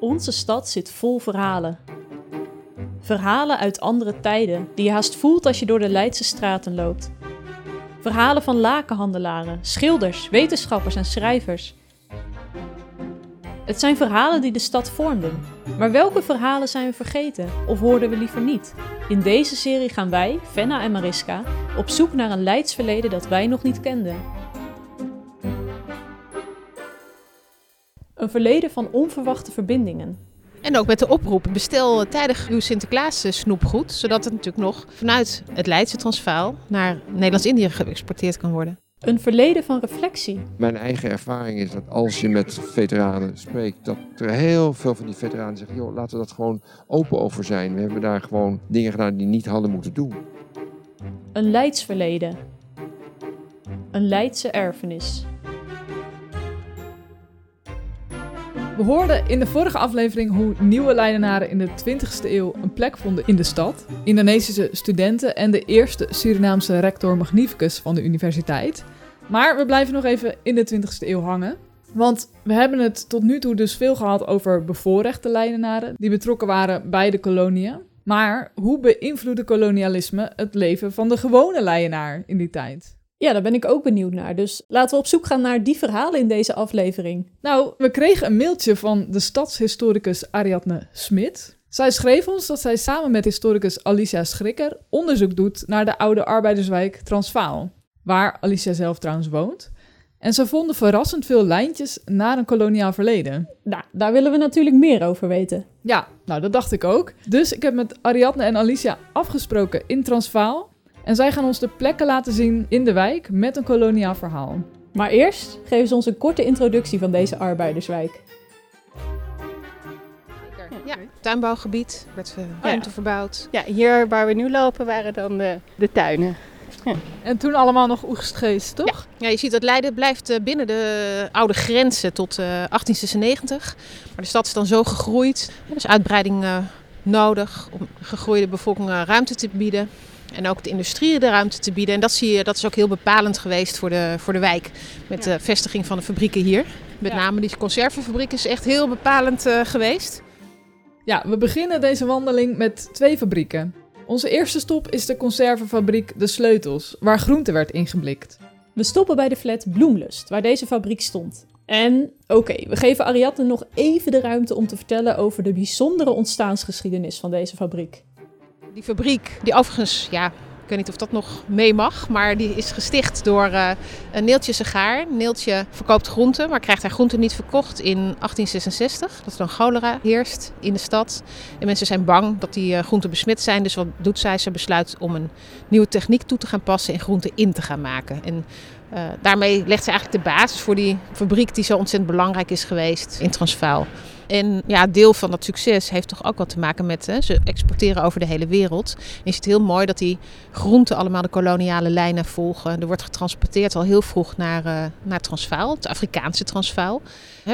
Onze stad zit vol verhalen. Verhalen uit andere tijden die je haast voelt als je door de Leidse straten loopt. Verhalen van lakenhandelaren, schilders, wetenschappers en schrijvers. Het zijn verhalen die de stad vormden. Maar welke verhalen zijn we vergeten of hoorden we liever niet? In deze serie gaan wij, Fenna en Mariska, op zoek naar een Leids verleden dat wij nog niet kenden. Een verleden van onverwachte verbindingen. En ook met de oproep, bestel tijdig uw Sinterklaas eh, snoepgoed, zodat het natuurlijk nog vanuit het Leidse Transvaal naar Nederlands-Indië geëxporteerd kan worden. Een verleden van reflectie. Mijn eigen ervaring is dat als je met veteranen spreekt, dat er heel veel van die veteranen zeggen, joh, laten we dat gewoon open over zijn. We hebben daar gewoon dingen gedaan die niet hadden moeten doen. Een Leids verleden. Een Leidse erfenis. We hoorden in de vorige aflevering hoe nieuwe Leidenaren in de 20e eeuw een plek vonden in de stad. Indonesische studenten en de eerste Surinaamse rector magnificus van de universiteit. Maar we blijven nog even in de 20e eeuw hangen. Want we hebben het tot nu toe dus veel gehad over bevoorrechte Leidenaren die betrokken waren bij de koloniën. Maar hoe beïnvloedde kolonialisme het leven van de gewone Leidenaar in die tijd? Ja, daar ben ik ook benieuwd naar. Dus laten we op zoek gaan naar die verhalen in deze aflevering. Nou, we kregen een mailtje van de stadshistoricus Ariadne Smit. Zij schreef ons dat zij samen met historicus Alicia Schrikker onderzoek doet naar de oude arbeiderswijk Transvaal, waar Alicia zelf trouwens woont. En ze vonden verrassend veel lijntjes naar een koloniaal verleden. Nou, daar willen we natuurlijk meer over weten. Ja, nou dat dacht ik ook. Dus ik heb met Ariadne en Alicia afgesproken in Transvaal en zij gaan ons de plekken laten zien in de wijk met een koloniaal verhaal. Maar eerst geven ze ons een korte introductie van deze arbeiderswijk. Ja, tuinbouwgebied, werd uh, ruimte verbouwd. Ja, hier waar we nu lopen waren dan de, de tuinen. En toen allemaal nog oegstgeest, toch? Ja. ja, je ziet dat Leiden blijft uh, binnen de oude grenzen tot uh, 1896. Maar de stad is dan zo gegroeid. Er is uitbreiding nodig om de gegroeide bevolking ruimte te bieden. En ook de industrie de ruimte te bieden. En dat, zie je, dat is ook heel bepalend geweest voor de, voor de wijk. Met de vestiging van de fabrieken hier. Met Ja. name die conservenfabriek is echt heel bepalend eh, geweest. Ja, we beginnen deze wandeling met twee fabrieken. Onze eerste stop is de conservenfabriek De Sleutels, waar groente werd ingeblikt. We stoppen bij de flat Bloemlust, waar deze fabriek stond. En oké, we geven Ariadne nog even de ruimte om te vertellen over de bijzondere ontstaansgeschiedenis van deze fabriek. Die fabriek, die overigens, ja, ik weet niet of dat nog mee mag, maar die is gesticht door een Neeltje Segaar. Neeltje verkoopt groenten, maar krijgt haar groenten niet verkocht in 1866. Dat er dan cholera heerst in de stad. En mensen zijn bang dat die eh, groenten besmet zijn. Dus wat doet zij? Ze besluit om een nieuwe techniek toe te gaan passen en groenten in te gaan maken. En eh, daarmee legt ze eigenlijk de basis voor die fabriek die zo ontzettend belangrijk is geweest in Transvaal. En ja, deel van dat succes heeft toch ook wat te maken met, hè, ze exporteren over de hele wereld. En is het heel mooi dat die groenten allemaal de koloniale lijnen volgen. Er wordt getransporteerd al heel vroeg naar, eh, naar Transvaal, het Afrikaanse Transvaal.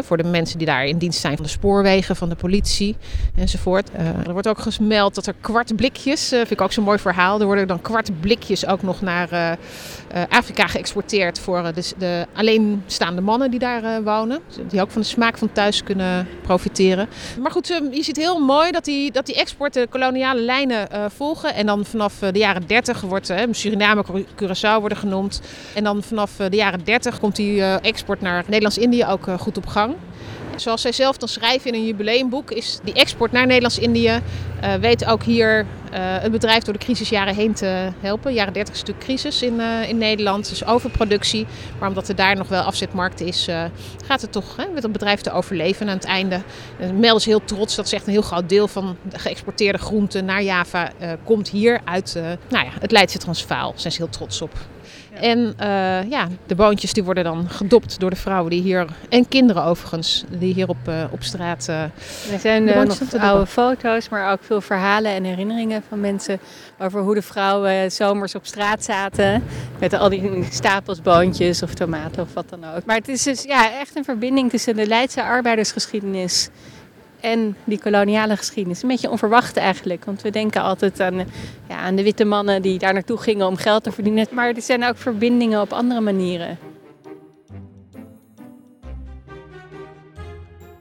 Voor de mensen die daar in dienst zijn van de spoorwegen, van de politie enzovoort. Eh, er wordt ook gemeld dat er kwart blikjes, eh, vind ik ook zo'n mooi verhaal, er worden dan kwart blikjes ook nog naar eh, Afrika geëxporteerd voor de, de alleenstaande mannen die daar wonen. Die ook van de smaak van thuis kunnen profiteren. Maar goed, eh, je ziet heel mooi dat die, dat die export de koloniale lijnen volgen. En dan vanaf de jaren 30 wordt Suriname, Cura- Curaçao worden genoemd. En dan vanaf de jaren 30 komt die export naar Nederlands-Indië ook goed op gang. Zoals zij zelf dan schrijven in een jubileumboek, is die export naar Nederlands-Indië. eh, weet ook hier eh, het bedrijf door de crisisjaren heen te helpen. Jaren 30 is natuurlijk crisis in, eh, in Nederland, dus overproductie. Maar omdat er daar nog wel afzetmarkt is, gaat het toch hè, met het bedrijf te overleven. En aan het einde melden ze heel trots dat ze echt een heel groot deel van de geëxporteerde groenten naar Java komt hier uit nou ja, het Leidse Transvaal. Daar zijn ze heel trots op. En eh, ja, de boontjes die worden dan gedopt door de vrouwen die hier, en kinderen overigens, die hier op, eh, op straat eh, Er zijn nog oude foto's, maar ook veel verhalen en herinneringen van mensen over hoe de vrouwen zomers op straat zaten met al die stapels boontjes of tomaten of wat dan ook. Maar het is dus ja, echt een verbinding tussen de Leidse arbeidersgeschiedenis en die koloniale geschiedenis. Een beetje onverwacht eigenlijk, want we denken altijd aan, ja, aan de witte mannen die daar naartoe gingen om geld te verdienen. Maar er zijn ook verbindingen op andere manieren.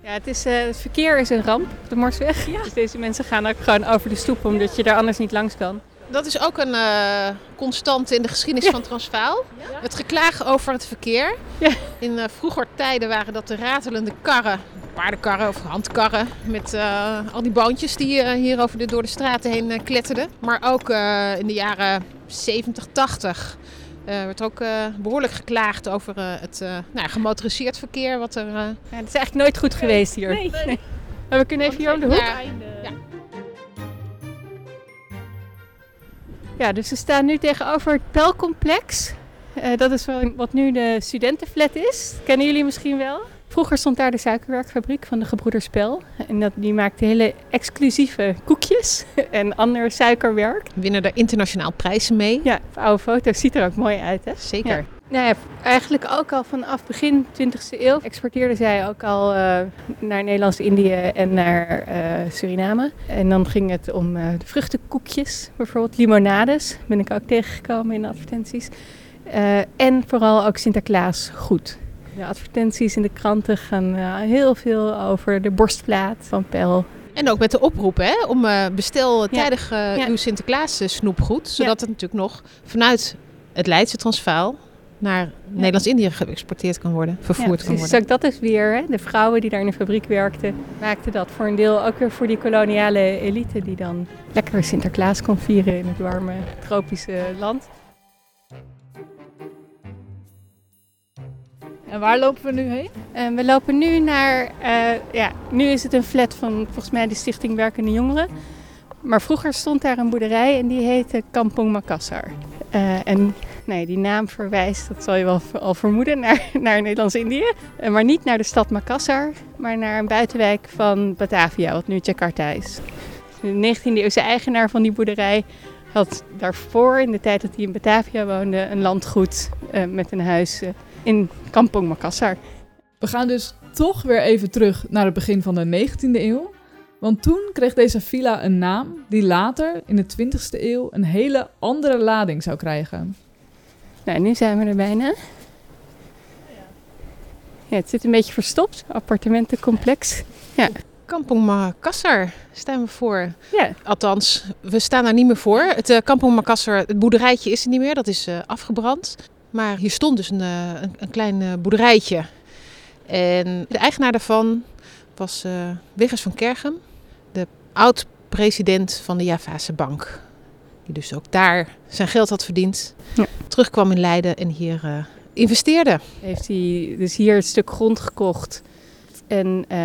Ja, Ja, het, is, eh, het verkeer is een ramp op de Morsweg. Dus deze mensen gaan ook gewoon over de stoep omdat je daar anders niet langs kan. Dat is ook een uh, constante in de geschiedenis van Transvaal. Het geklaag over het verkeer. Ja. In uh, vroeger tijden waren dat de ratelende karren, paardenkarren of handkarren. Met uh, al die boontjes die hier over de, door de straten heen kletterden. Maar ook in de jaren 70, 80 er werd ook behoorlijk geklaagd over het nou, gemotoriseerd verkeer. Wat er, ja, het is eigenlijk nooit goed geweest hier. Nee. nee. Maar we kunnen even hier om de hoek. Ja. Ja. Dus we staan nu tegenover het Pelcomplex. Uh, dat is wat nu de studentenflat is. Kennen jullie misschien wel? Vroeger stond daar de suikerwerkfabriek van de gebroeders Pel. En dat, die maakte hele exclusieve koekjes en ander suikerwerk. Winnen er internationaal prijzen mee. Ja, oude foto's ziet er ook mooi uit, hè? Zeker. Ja. Nou ja, eigenlijk ook al vanaf begin 20e eeuw exporteerden zij ook al uh, naar Nederlands-Indië en naar uh, Suriname. En dan ging het om uh, de vruchtenkoekjes, bijvoorbeeld limonades, ben ik ook tegengekomen in de advertenties. en vooral ook Sinterklaas goed. De advertenties in de kranten gaan heel veel over de borstplaat van Pel. En ook met de oproep hè, om bestel tijdig ja. uw Sinterklaas snoepgoed. Zodat het natuurlijk nog vanuit het Leidse Transvaal naar ja. Nederlands-Indië geëxporteerd kan worden, vervoerd ja, kan worden. Dus ook dat is weer, hè, de vrouwen die daar in de fabriek werkten, maakten dat voor een deel ook weer voor die koloniale elite die dan lekker Sinterklaas kon vieren in het warme tropische land. En waar lopen we nu heen? Uh, we lopen nu naar, uh, ja, nu is het een flat van volgens mij de Stichting Werkende Jongeren. Maar vroeger stond daar een boerderij en die heette Kampong Makassar. Uh, en nee, die naam verwijst, dat zal je wel al vermoeden, naar, naar Nederlands-Indië. Uh, maar niet naar de stad Makassar, maar naar een buitenwijk van Batavia, wat nu Jakarta is. De 19e eeuwse eigenaar van die boerderij had daarvoor, in de tijd dat hij in Batavia woonde, een landgoed uh, met een huis in Kampong Makassar. We gaan dus toch weer even terug naar het begin van de 19e eeuw. Want toen kreeg deze villa een naam die later in de 20e eeuw een hele andere lading zou krijgen. Nou, nu zijn we er bijna. Ja, het zit een beetje verstopt, appartementencomplex. Ja. Kampong Makassar staan we voor. Ja. Althans, we staan daar niet meer voor. Het uh, Kampong Makassar, het boerderijtje is er niet meer, dat is uh, afgebrand. Maar hier stond dus een, uh, een, een klein boerderijtje. En de eigenaar daarvan was Wiggers van Kergem de oud-president van de Javase Bank. Die dus ook daar zijn geld had verdiend. Ja. Terugkwam in Leiden en hier uh, investeerde. Heeft hij dus hier een stuk grond gekocht. En uh,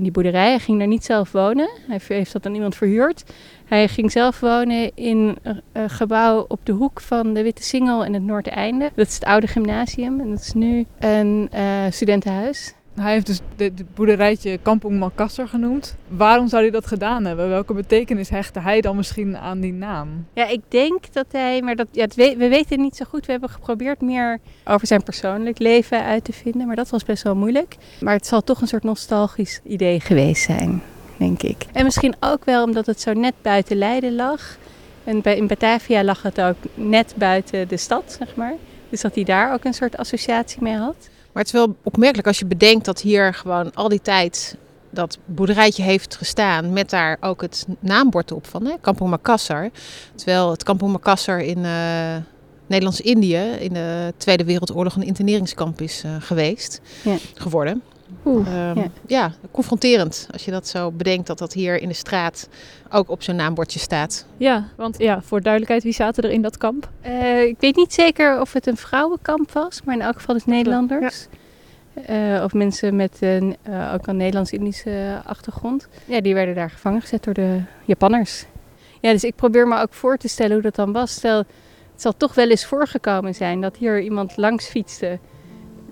die boerderij, hij ging daar niet zelf wonen. Hij heeft dat aan iemand verhuurd. Hij ging zelf wonen in een gebouw op de hoek van de Witte Singel en het Noordeinde. Dat is het oude gymnasium en dat is nu een uh, studentenhuis. Hij heeft dus het boerderijtje Kampong Makassar genoemd. Waarom zou hij dat gedaan hebben? Welke betekenis hechtte hij dan misschien aan die naam? Ja, ik denk dat hij, maar dat, ja, we, we weten het niet zo goed. We hebben geprobeerd meer over zijn persoonlijk leven uit te vinden, maar dat was best wel moeilijk. Maar het zal toch een soort nostalgisch idee geweest zijn, denk ik. En misschien ook wel omdat het zo net buiten Leiden lag. En in Batavia lag het ook net buiten de stad, zeg maar. Dus dat hij daar ook een soort associatie mee had. Maar het is wel opmerkelijk als je bedenkt dat hier gewoon al die tijd dat boerderijtje heeft gestaan met daar ook het naambord op van, hè, Kampong Makassar. Terwijl het Kampong Makassar in uh, Nederlands-Indië in de Tweede Wereldoorlog een interneringskamp is uh, geweest, ja. geworden. Oeh, um, ja. ja. confronterend als je dat zo bedenkt dat dat hier in de straat ook op zo'n naambordje staat. Ja, want ja, voor duidelijkheid, wie zaten er in dat kamp? Uh, ik weet niet zeker of het een vrouwenkamp was, maar in elk geval dus Nederlanders. Ja. Uh, of mensen met uh, ook een Nederlands-Indische achtergrond. Ja, die werden daar gevangen gezet door de Japanners. Ja, dus ik probeer me ook voor te stellen hoe dat dan was. Stel, het zal toch wel eens voorgekomen zijn dat hier iemand langs fietste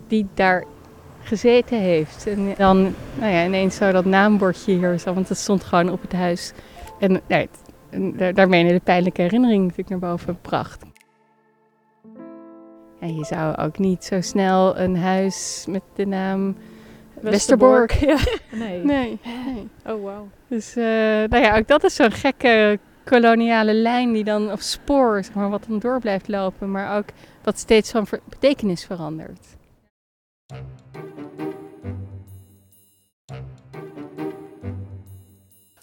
die daar gezeten heeft. En dan nou ja, ineens zo dat naambordje hier zo, want dat stond gewoon op het huis. En ja, daarmee een hele pijnlijke herinnering natuurlijk naar boven bracht. En je zou ook niet zo snel een huis met de naam Westerbork. Ja. Nee. nee. nee. Oh, wow. Dus uh, nou ja, ook dat is zo'n gekke koloniale lijn die dan, of spoor, zeg maar, wat dan door blijft lopen, maar ook wat steeds van betekenis verandert.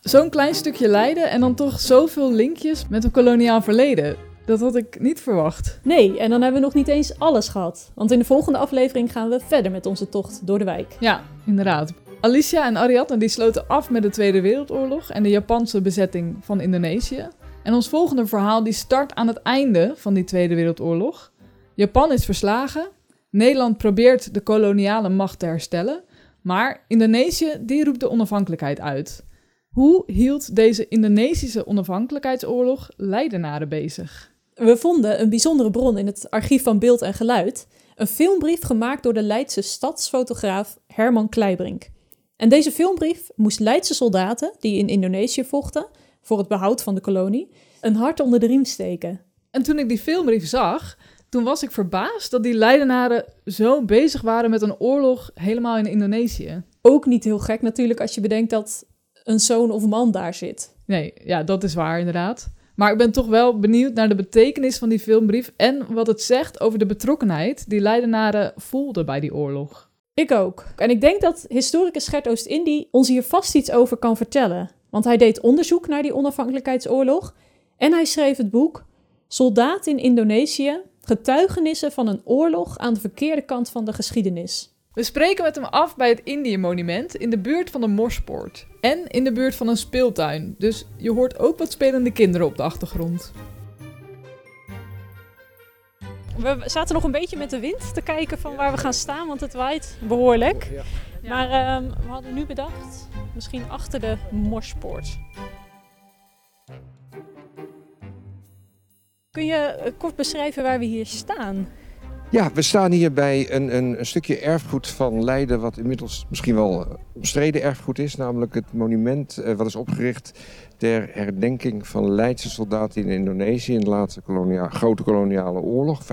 Zo'n klein stukje Leiden en dan toch zoveel linkjes met een koloniaal verleden. Dat had ik niet verwacht. Nee, en dan hebben we nog niet eens alles gehad. Want in de volgende aflevering gaan we verder met onze tocht door de wijk. Ja, inderdaad. Alicia en Ariadne die sloten af met de Tweede Wereldoorlog en de Japanse bezetting van Indonesië. En ons volgende verhaal die start aan het einde van die Tweede Wereldoorlog. Japan is verslagen. Nederland probeert de koloniale macht te herstellen. Maar Indonesië die roept de onafhankelijkheid uit. Hoe hield deze Indonesische onafhankelijkheidsoorlog Leidenaren bezig? We vonden een bijzondere bron in het archief van Beeld en Geluid. Een filmbrief gemaakt door de Leidse stadsfotograaf Herman Kleibrink. En deze filmbrief moest Leidse soldaten, die in Indonesië vochten voor het behoud van de kolonie, een hart onder de riem steken. En toen ik die filmbrief zag, toen was ik verbaasd dat die Leidenaren zo bezig waren met een oorlog helemaal in Indonesië. Ook niet heel gek natuurlijk als je bedenkt dat een zoon of man daar zit. Nee, ja, dat is waar inderdaad. Maar ik ben toch wel benieuwd naar de betekenis van die filmbrief en wat het zegt over de betrokkenheid die Leidenaren voelden bij die oorlog. Ik ook. En ik denk dat historicus Gert Oost-Indie ons hier vast iets over kan vertellen. Want hij deed onderzoek naar die onafhankelijkheidsoorlog en hij schreef het boek Soldaat in Indonesië, getuigenissen van een oorlog aan de verkeerde kant van de geschiedenis. We spreken met hem af bij het Indië-monument in de buurt van de Morspoort en in de buurt van een speeltuin. Dus je hoort ook wat spelende kinderen op de achtergrond. We zaten nog een beetje met de wind te kijken van waar we gaan staan, want het waait behoorlijk. Maar ehm, we hadden nu bedacht, misschien achter de Morspoort. Kun je eh, kort beschrijven waar we hier staan? Ja, we staan hier bij een, een, een, stukje erfgoed van Leiden, wat inmiddels misschien wel omstreden erfgoed is. Namelijk het monument uh, wat is opgericht ter herdenking van Leidse soldaten in Indonesië in de laatste kolonia grote koloniale oorlog, 45-49,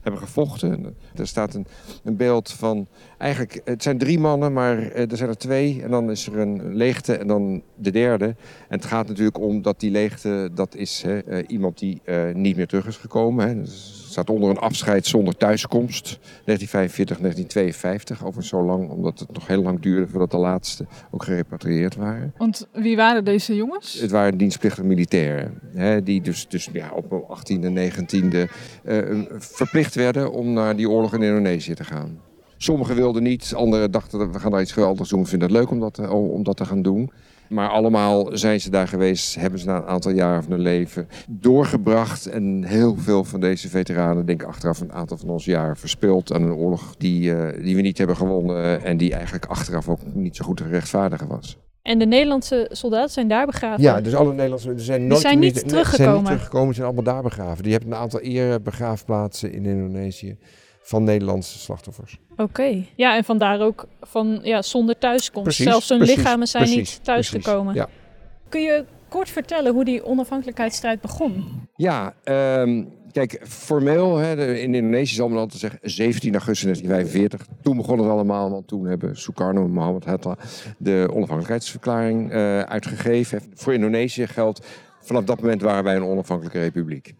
hebben gevochten. Er staat een, een, beeld van, eigenlijk, het zijn drie mannen, maar er zijn er twee. En dan is er een leegte en dan de derde. En het gaat natuurlijk om dat die leegte, dat is hè, iemand die niet meer terug is gekomen. Hè. Dus, staat onder een afscheid zonder thuiskomst. 1945, 1952. Over zo lang, omdat het nog heel lang duurde voordat de laatste ook gerepatrieerd waren. Want wie waren deze jongens? Het waren dienstplichtige militairen. Hè, die dus, dus ja, op 18e en 19e uh, verplicht werden om naar die oorlog in Indonesië te gaan. Sommigen wilden niet, anderen dachten we gaan daar iets geweldigs doen, we vinden het leuk om dat, om dat te gaan doen. Maar allemaal zijn ze daar geweest, hebben ze na een aantal jaren van hun leven doorgebracht. En heel veel van deze veteranen, denk ik achteraf een aantal van ons jaren verspild aan een oorlog die, uh, die we niet hebben gewonnen. En die eigenlijk achteraf ook niet zo goed te rechtvaardigen was. En de Nederlandse soldaten zijn daar begraven? Ja, dus alle Nederlandse zijn nooit die zijn niet, niet teruggekomen. Zijn niet teruggekomen, die zijn allemaal daar begraven. Die hebben een aantal erebegraafplaatsen in Indonesië van Nederlandse slachtoffers. Oké. Okay. Ja, en vandaar ook van ja, zonder thuiskomst. Precies, Zelfs hun precies, lichamen zijn precies, niet thuisgekomen. Ja. Kun je kort vertellen hoe die onafhankelijkheidsstrijd begon? Ja, um, kijk, formeel hè, in Indonesië zal men altijd zeggen 17 augustus 1945. Toen begon het allemaal, want toen hebben Sukarno en Mohammed Hatta de onafhankelijkheidsverklaring uh, uitgegeven. Voor Indonesië geldt, vanaf dat moment waren wij een onafhankelijke republiek.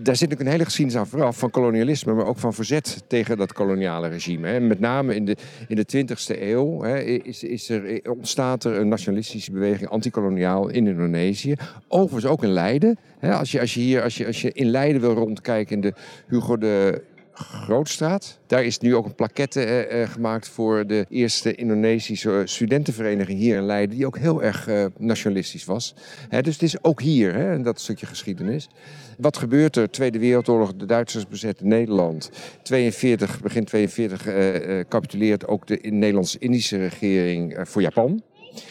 Daar zit ook een hele geschiedenis aan vooraf van kolonialisme, maar ook van verzet tegen dat koloniale regime. Met name in de, in de 20e eeuw is, is er, ontstaat er een nationalistische beweging, antikoloniaal in Indonesië. Overigens ook in Leiden. Als, je, als, je hier, als, je, als je in Leiden wil rondkijken in de Hugo de Grootstraat. Daar is nu ook een plaquette eh, gemaakt voor de eerste Indonesische studentenvereniging hier in Leiden, die ook heel erg eh, nationalistisch was. Dus het is ook hier, hè, dat stukje geschiedenis. Wat gebeurt er? Tweede Wereldoorlog, de Duitsers bezetten Nederland. 42, begin 42 uh, capituleert ook de Nederlands-Indische regering voor Japan.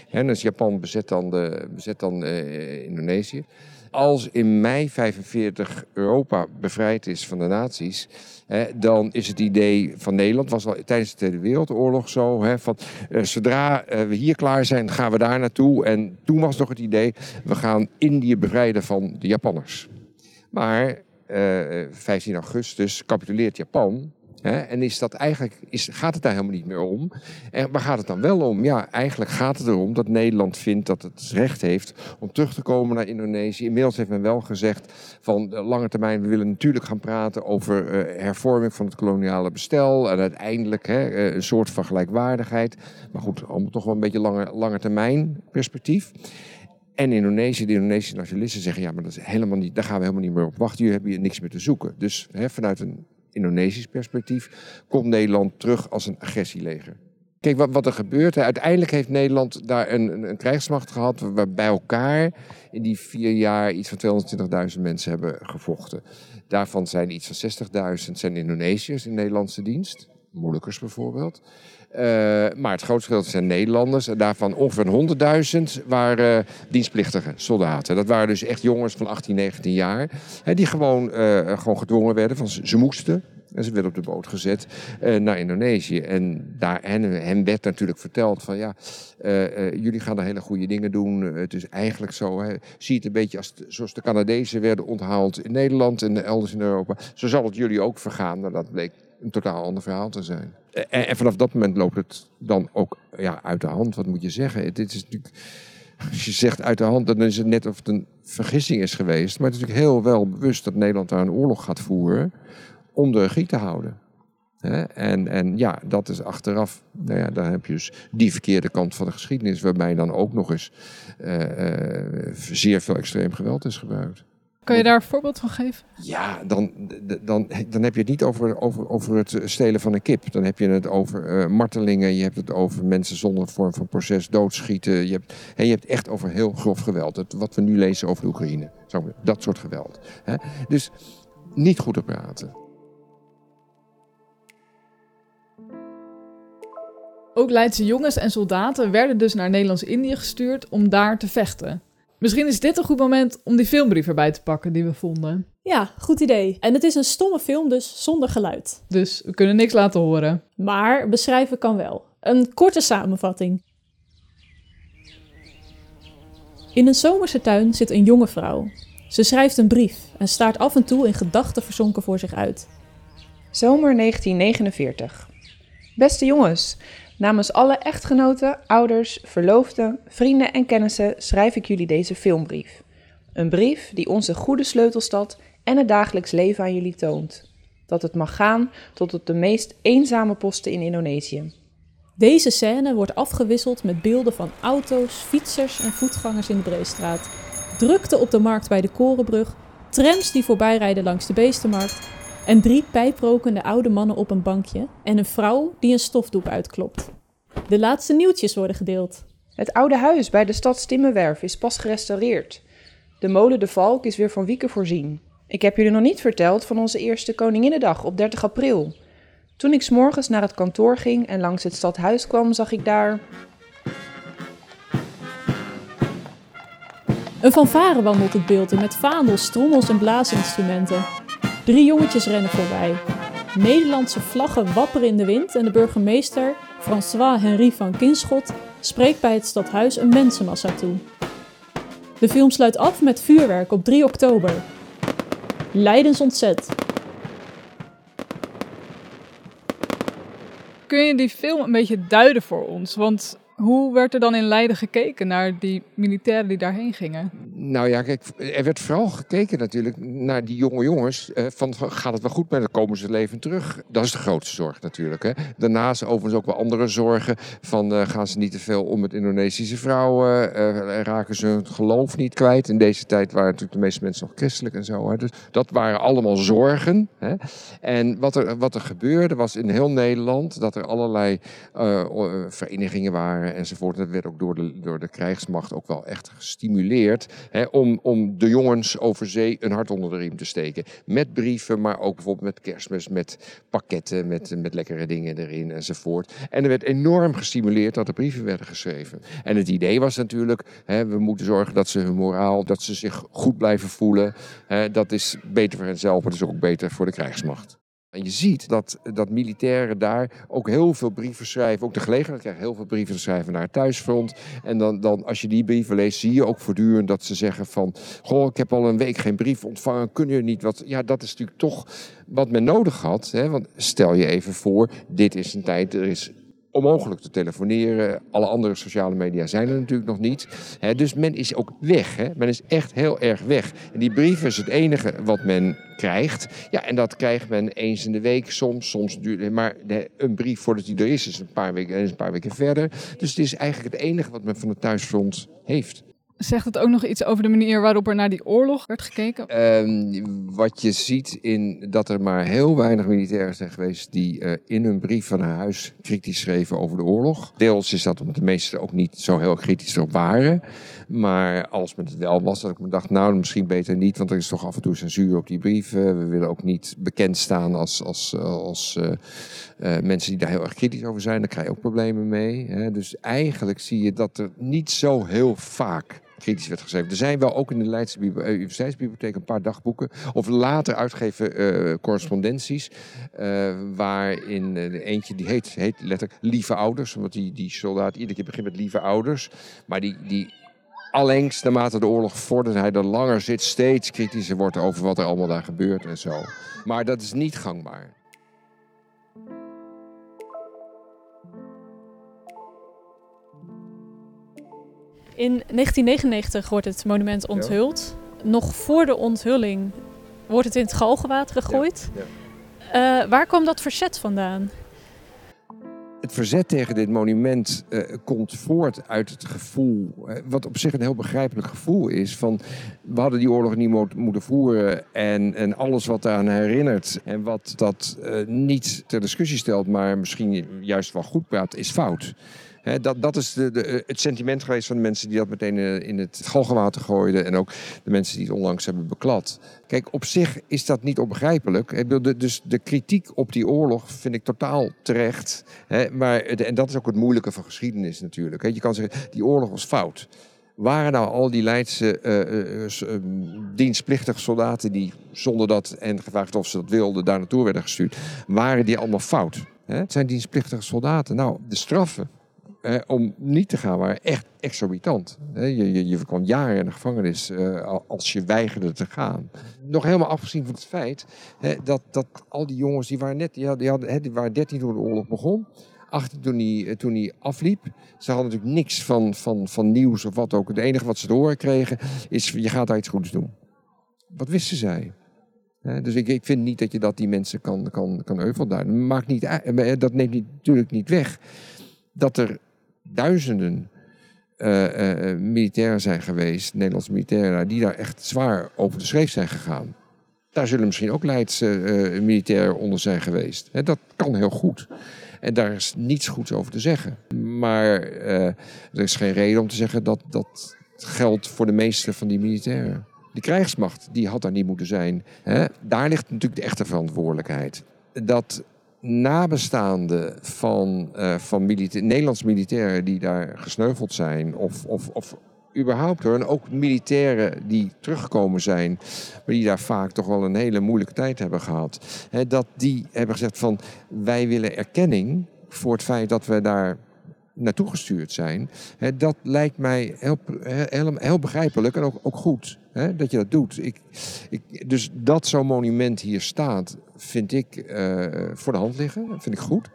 Hè, dus Japan bezet dan, de, bezet dan Indonesië. Als in mei 45 Europa bevrijd is van de nazi's, hè, dan is het idee van Nederland, was al tijdens de Tweede Wereldoorlog zo, hè, van eh, zodra eh, we hier klaar zijn, gaan we daar naartoe. En toen was nog het idee, we gaan Indië bevrijden van de Japanners. Maar eh, 15 augustus capituleert Japan. En is dat eigenlijk, is, gaat het daar helemaal niet meer om? En waar gaat het dan wel om? Ja, eigenlijk gaat het erom dat Nederland vindt dat het recht heeft om terug te komen naar Indonesië. Inmiddels heeft men wel gezegd van de lange termijn, we willen natuurlijk gaan praten over uh, hervorming van het koloniale bestel. En uiteindelijk hè, uh, een soort van gelijkwaardigheid. Maar goed, allemaal toch wel een beetje lange, lange termijn perspectief. En Indonesië, de Indonesische nationalisten zeggen, ja, maar dat is helemaal niet, daar gaan we helemaal niet meer op wachten. Jullie hebben hier niks meer te zoeken. Dus hè, vanuit een Indonesisch perspectief komt Nederland terug als een agressieleger. Kijk, wat, wat er gebeurt. Uiteindelijk heeft Nederland daar een, een, krijgsmacht gehad. waar bij elkaar in die vier jaar iets van 220.000 mensen hebben gevochten. Daarvan zijn iets van 60.000 zijn Indonesiërs in Nederlandse dienst. Moeilijkers bijvoorbeeld. Uh, maar het grootste gedeelte zijn Nederlanders. En daarvan ongeveer 100.000 waren dienstplichtige soldaten. Dat waren dus echt jongens van 18, 19 jaar. Hè, die gewoon, uh, gewoon gedwongen werden. Van ze moesten. En ze werden op de boot gezet uh, naar Indonesië. En daar, hen, hen werd natuurlijk verteld van ja, jullie gaan daar hele goede dingen doen. het is eigenlijk zo, hè, zie het een beetje als, zoals de Canadezen werden onthaald in Nederland en elders in Europa. Zo zal het jullie ook vergaan. Nou, dat bleek een totaal ander verhaal te zijn. En, en, vanaf dat moment loopt het dan ook ja, uit de hand. Wat moet je zeggen? Dit is natuurlijk, als je zegt uit de hand, dan is het net of het een vergissing is geweest. Maar het is natuurlijk heel wel bewust dat Nederland daar een oorlog gaat voeren om de regie te houden. En, en ja, dat is achteraf, nou ja, dan heb je dus die verkeerde kant van de geschiedenis, waarbij dan ook nog eens zeer veel extreem geweld is gebruikt. Kan je daar een voorbeeld van geven? Ja, dan, dan, dan heb je het niet over, over, over het stelen van een kip. Dan heb je het over uh, martelingen. Je hebt het over mensen zonder vorm van proces doodschieten. Je hebt, en je hebt echt over heel grof geweld. Het, wat we nu lezen over de Oekraïne. Dat soort geweld. Hè? Dus niet goed te praten. Ook Leidse jongens en soldaten werden dus naar Nederlands-Indië gestuurd om daar te vechten. Misschien is dit een goed moment om die filmbrief erbij te pakken die we vonden. Ja, goed idee. En het is een stomme film, dus zonder geluid. Dus we kunnen niks laten horen. Maar beschrijven kan wel. Een korte samenvatting. In een zomerse tuin zit een jonge vrouw. Ze schrijft een brief en staart af en toe in gedachten verzonken voor zich uit. Zomer 1949. Beste jongens, Namens alle echtgenoten, ouders, verloofden, vrienden en kennissen schrijf ik jullie deze filmbrief. Een brief die onze goede sleutelstad en het dagelijks leven aan jullie toont. Dat het mag gaan tot op de meest eenzame posten in Indonesië. Deze scène wordt afgewisseld met beelden van auto's, fietsers en voetgangers in de Breestraat. Drukte op de markt bij de Korenbrug, trams die voorbijrijden langs de Beestenmarkt en drie pijprokende oude mannen op een bankje en een vrouw die een stofdoek uitklopt. De laatste nieuwtjes worden gedeeld. Het oude huis bij de stad Stimmenwerf is pas gerestaureerd. De molen De Valk is weer van wieken voorzien. Ik heb jullie nog niet verteld van onze eerste Koninginnedag op 30 april. Toen ik s'morgens naar het kantoor ging en langs het stadhuis kwam, zag ik daar... Een fanfare wandelt het beeld in met vaandels, trommels en blaasinstrumenten. Drie jongetjes rennen voorbij. Nederlandse vlaggen wapperen in de wind en de burgemeester, François Henri van Kinschot, spreekt bij het stadhuis een mensenmassa toe. De film sluit af met vuurwerk op 3 oktober. Leidens ontzet. Kun je die film een beetje duiden voor ons? Want hoe werd er dan in Leiden gekeken naar die militairen die daarheen gingen? Nou ja, kijk, er werd vooral gekeken natuurlijk naar die jonge jongens. Eh, van, gaat het wel goed met het komen ze leven terug? Dat is de grootste zorg natuurlijk. Hè. Daarnaast overigens ook wel andere zorgen. Van uh, gaan ze niet te veel om met Indonesische vrouwen? Uh, raken ze hun geloof niet kwijt? In deze tijd waren natuurlijk de meeste mensen nog christelijk en zo. Hè. Dus dat waren allemaal zorgen. Hè. En wat er, wat er gebeurde was in heel Nederland dat er allerlei verenigingen waren enzovoort. Dat werd ook door de, door de krijgsmacht ook wel echt gestimuleerd. Hè, om, om de jongens over zee een hart onder de riem te steken. Met brieven, maar ook bijvoorbeeld met kerstmis, met pakketten, met, met lekkere dingen erin enzovoort. En er werd enorm gestimuleerd dat er brieven werden geschreven. En het idee was natuurlijk, hè, we moeten zorgen dat ze hun moraal, dat ze zich goed blijven voelen. Hè, dat is beter voor henzelf, maar dat is ook beter voor de krijgsmacht. En je ziet dat, dat militairen daar ook heel veel brieven schrijven. Ook de gelegenheid krijgen heel veel brieven schrijven naar het thuisfront. En dan, dan als je die brieven leest, zie je ook voortdurend dat ze zeggen van... Goh, ik heb al een week geen brief ontvangen, kunnen jullie niet wat... Ja, dat is natuurlijk toch wat men nodig had. Hè? Want stel je even voor, dit is een tijd, er is onmogelijk te telefoneren. Alle andere sociale media zijn er natuurlijk nog niet. dus men is ook weg. Men is echt heel erg weg. En die brief is het enige wat men krijgt. Ja, en dat krijgt men eens in de week soms. soms maar een brief voordat die er is, is een paar weken, een paar weken verder. Dus het is eigenlijk het enige wat men van het thuisfront heeft. Zegt het ook nog iets over de manier waarop er naar die oorlog werd gekeken? Ehm, wat je ziet in dat er maar heel weinig militairen zijn geweest die uh, in hun brief van naar huis kritisch schreven over de oorlog. Deels is dat omdat de meesten ook niet zo heel kritisch erop waren. Maar als men het wel was, dat ik me dacht, nou misschien beter niet, want er is toch af en toe censuur op die brieven. We willen ook niet bekend staan als, als, als uh, uh, mensen die daar heel erg kritisch over zijn. Daar krijg je ook problemen mee. Hè. Dus eigenlijk zie je dat er niet zo heel vaak kritisch werd geschreven. Er zijn wel ook in de Leidse eh, Universiteitsbibliotheek een paar dagboeken. Of later uitgegeven uh, correspondenties. Uh, waarin eentje, die heet, heet letterlijk Lieve Ouders. Omdat die, die soldaat iedere keer begint met Lieve Ouders. Maar die, die allengs, naarmate de oorlog vordert, hij er langer zit, steeds kritischer wordt over wat er allemaal daar gebeurt en zo. Maar dat is niet gangbaar. In 1999 wordt het monument onthuld. Nog voor de onthulling wordt het in het galgenwater gegooid. Ja. Ja. Uh, waar kwam dat verzet vandaan? Het verzet tegen dit monument uh, komt voort uit het gevoel, uh, wat op zich een heel begrijpelijk gevoel is, van we hadden die oorlog niet mo moeten voeren en, en alles wat daaraan herinnert en wat dat niet ter discussie stelt, maar misschien juist wel goed praat, is fout dat, dat is de, de, het sentiment geweest van de mensen die dat meteen eh, in het galgenwater gooiden. En ook de mensen die het onlangs hebben beklad. Kijk, op zich is dat niet onbegrijpelijk. Dus de kritiek op die oorlog vind ik totaal terecht. Maar, en dat is ook het moeilijke van geschiedenis natuurlijk. Je kan zeggen, die oorlog was fout waren nou al die Leidse uh, uh, dienstplichtige soldaten die zonder dat en gevraagd of ze dat wilden daar naartoe werden gestuurd, waren die allemaal fout? Het zijn dienstplichtige soldaten. Nou, de straffen om niet te gaan waren echt exorbitant. je, je, je kwam jaren in de gevangenis uh, als je weigerde te gaan. Nog helemaal afgezien van het feit dat, dat al die jongens, die waren net, die, hadden, hadden, die waren 13 toen de oorlog begon. 18 toen hij, eh, toen hij afliep. Ze hadden natuurlijk niks van, van, van nieuws of wat ook. Het enige wat ze te horen kregen is, je gaat daar iets goeds doen. Wat wisten zij? dus ik, ik vind niet dat je dat die mensen kan, kan, kan. Maakt niet, dat neemt natuurlijk niet weg dat er duizenden uh, militairen zijn geweest, Nederlandse militairen, die daar echt zwaar over de schreef zijn gegaan. Daar zullen misschien ook Leidse militairen onder zijn geweest. dat kan heel goed. En daar is niets goeds over te zeggen. Maar er is geen reden om te zeggen dat dat geldt voor de meeste van die militairen. De krijgsmacht, die had daar niet moeten zijn. Daar ligt natuurlijk de echte verantwoordelijkheid. Dat nabestaanden van, uh, van Nederlands militairen die daar gesneuveld zijn, of, of, of überhaupt hoor, en ook militairen die teruggekomen zijn, maar die daar vaak toch wel een hele moeilijke tijd hebben gehad, hè, dat die hebben gezegd van wij willen erkenning voor het feit dat we daar naartoe gestuurd zijn. Hè, dat lijkt mij heel, heel, begrijpelijk en ook, ook goed hè, dat je dat doet. Ik, ik, dus dat zo'n monument hier staat, vind ik uh, voor de hand liggen. Vind ik goed.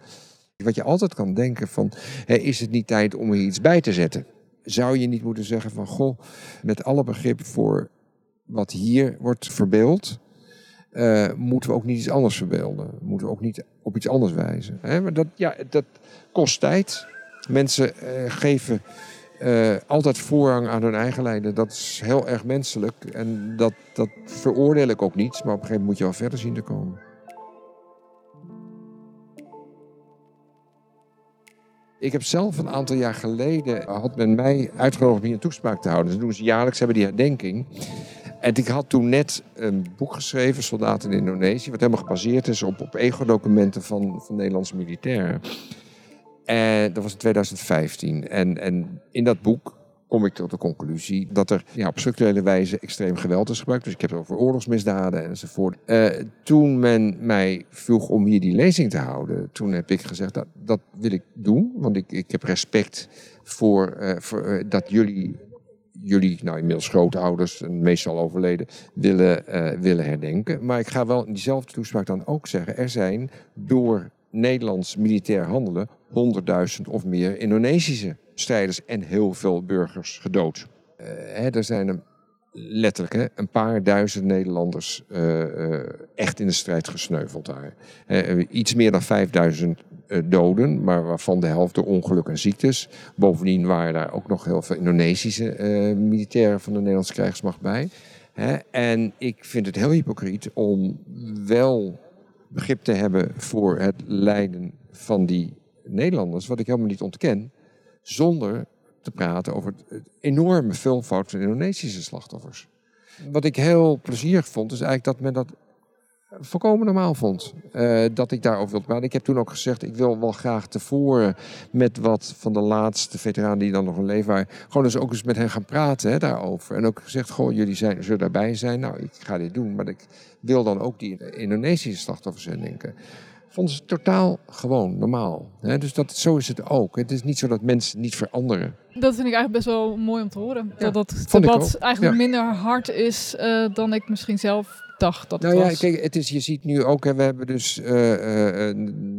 Wat je altijd kan denken van, hè, is het niet tijd om er iets bij te zetten? Zou je niet moeten zeggen van, goh, met alle begrip voor wat hier wordt verbeeld, uh, moeten we ook niet iets anders verbeelden. Moeten we ook niet op iets anders wijzen. Hè? Maar dat, ja, dat kost tijd. Mensen uh, geven uh, altijd voorrang aan hun eigen lijden. Dat is heel erg menselijk. En dat, dat veroordeel ik ook niet. Maar op een gegeven moment moet je wel verder zien te komen. Ik heb zelf een aantal jaar geleden, had men mij uitgenodigd om hier een toespraak te houden. Ze doen ze jaarlijks, hebben die herdenking. En ik had toen net een boek geschreven, Soldaten in Indonesië, wat helemaal gebaseerd is op, op ego-documenten van, van Nederlandse militairen. En dat was in 2015. En, en in dat boek kom ik tot de conclusie dat er ja, op structurele wijze extreem geweld is gebruikt. Dus ik heb het over oorlogsmisdaden enzovoort. Uh, toen men mij vroeg om hier die lezing te houden, toen heb ik gezegd dat dat wil ik doen. Want ik, ik heb respect voor, uh, voor dat jullie jullie, nou inmiddels grootouders, meestal overleden, willen, willen herdenken. Maar ik ga wel in diezelfde toespraak dan ook zeggen, er zijn door Nederlands militair handelen 100.000 of meer Indonesische strijders en heel veel burgers gedood. Uh, hè, er zijn een, letterlijk hè, een paar duizend Nederlanders uh, echt in de strijd gesneuveld daar. iets meer dan 5000 doden, maar waarvan de helft door ongeluk en ziektes. Bovendien waren daar ook nog heel veel Indonesische militairen van de Nederlandse krijgsmacht bij. En ik vind het heel hypocriet om wel begrip te hebben voor het lijden van die Nederlanders, wat ik helemaal niet ontken, zonder te praten over het enorme veelvoud van Indonesische slachtoffers. Wat ik heel plezierig vond, is eigenlijk dat men dat volkomen normaal vond. Uh, dat ik daarover wilde praten. Ik heb toen ook gezegd, ik wil wel graag tevoren met wat van de laatste veteranen die dan nog in leven waren, gewoon eens ook eens met hen gaan praten hè, daarover. En ook gezegd, goh, jullie zijn, zullen daarbij zijn. Nou, ik ga dit doen, maar ik wil dan ook die Indonesische slachtoffers herdenken vonden ze totaal gewoon, normaal. dus dat, zo is het ook. Het is niet zo dat mensen niet veranderen. Dat vind ik eigenlijk best wel mooi om te horen. Ja, dat dat debat eigenlijk minder hard is uh, dan ik misschien zelf dacht dat nou het ja, was. Kijk, het is, je ziet nu ook, hè, we hebben dus uh, uh,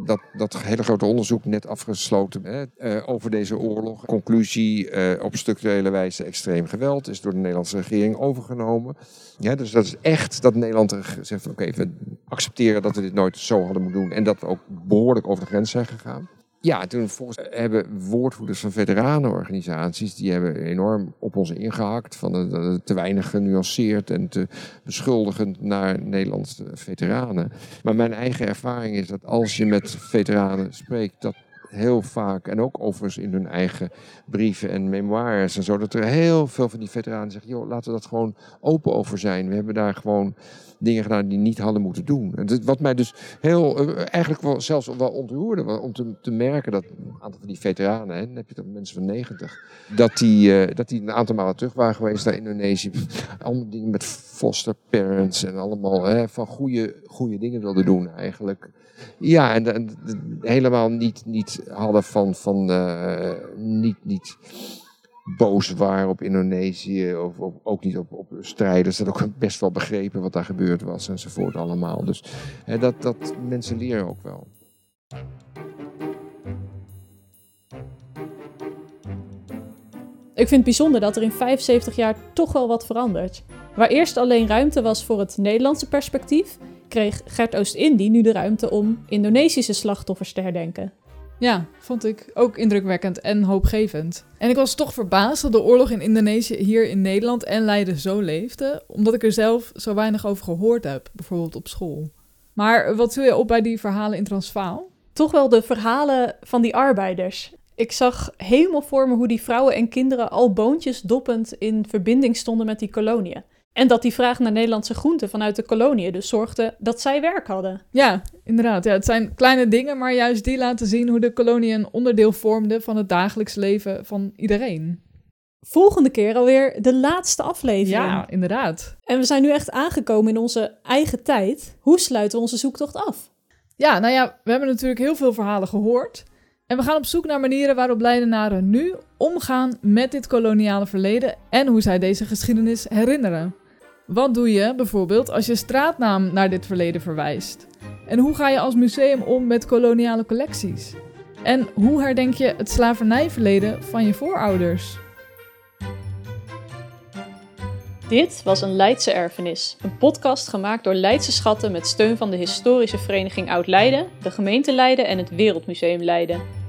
dat, dat hele grote onderzoek net afgesloten hè, over deze oorlog. Conclusie, op structurele wijze extreem geweld is door de Nederlandse regering overgenomen. Ja, dus dat is echt dat Nederland zegt oké, we accepteren dat we dit nooit zo hadden moeten doen. En dat we ook behoorlijk over de grens zijn gegaan. Ja, toen volgens hebben woordvoerders van veteranenorganisaties, die hebben enorm op ons ingehakt. Van de, te weinig genuanceerd en te beschuldigend naar Nederlandse veteranen. Maar mijn eigen ervaring is dat als je met veteranen spreekt, dat heel vaak, en ook overigens in hun eigen brieven en memoires en zo, dat er heel veel van die veteranen zeggen, joh, laten we dat gewoon open over zijn. We hebben daar gewoon dingen gedaan die niet hadden moeten doen. Wat mij dus heel, eh, eigenlijk wel, zelfs wel ontroerde, om te, te merken dat een aantal van die veteranen, hè, dan heb je dan mensen van 90, dat die, uh, dat die een aantal malen terug waren geweest naar Indonesië. Allemaal dingen met foster parents en allemaal hè, van goede, goede dingen wilden doen eigenlijk. Ja, en, en, helemaal niet, niet hadden van, van uh, niet, niet boos waren op Indonesië of, of ook niet op, op strijders. Dat ook best wel begrepen wat daar gebeurd was enzovoort allemaal. Dus hè, dat, dat mensen leren ook wel. Ik vind het bijzonder dat er in 75 jaar toch wel wat verandert. Waar eerst alleen ruimte was voor het Nederlandse perspectief, kreeg Gert Oost-Indie nu de ruimte om Indonesische slachtoffers te herdenken. Ja, vond ik ook indrukwekkend en hoopgevend. En ik was toch verbaasd dat de oorlog in Indonesië hier in Nederland en Leiden zo leefde, omdat ik er zelf zo weinig over gehoord heb, bijvoorbeeld op school. Maar wat viel je op bij die verhalen in Transvaal? Toch wel de verhalen van die arbeiders. Ik zag helemaal voor hoe die vrouwen en kinderen al boontjes doppend in verbinding stonden met die koloniën. En dat die vraag naar Nederlandse groenten vanuit de koloniën dus zorgde dat zij werk hadden. Ja, inderdaad. Ja, het zijn kleine dingen, maar juist die laten zien hoe de kolonie een onderdeel vormde van het dagelijks leven van iedereen. Volgende keer alweer de laatste aflevering. Ja, inderdaad. En we zijn nu echt aangekomen in onze eigen tijd. Hoe sluiten we onze zoektocht af? Ja, nou ja, we hebben natuurlijk heel veel verhalen gehoord. En we gaan op zoek naar manieren waarop Leidenaren nu omgaan met dit koloniale verleden en hoe zij deze geschiedenis herinneren. Wat doe je bijvoorbeeld als je straatnaam naar dit verleden verwijst? En hoe ga je als museum om met koloniale collecties? En hoe herdenk je het slavernijverleden van je voorouders? Dit was een Leidse erfenis, een podcast gemaakt door Leidse Schatten met steun van de historische vereniging Oud-Leiden, de gemeente Leiden en het Wereldmuseum Leiden.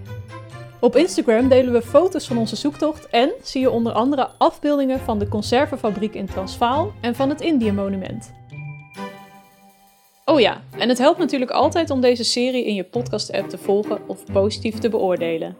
Op Instagram delen we foto's van onze zoektocht en zie je onder andere afbeeldingen van de conservenfabriek in Transvaal en van het Indië-monument. Oh ja, en het helpt natuurlijk altijd om deze serie in je podcast-app te volgen of positief te beoordelen.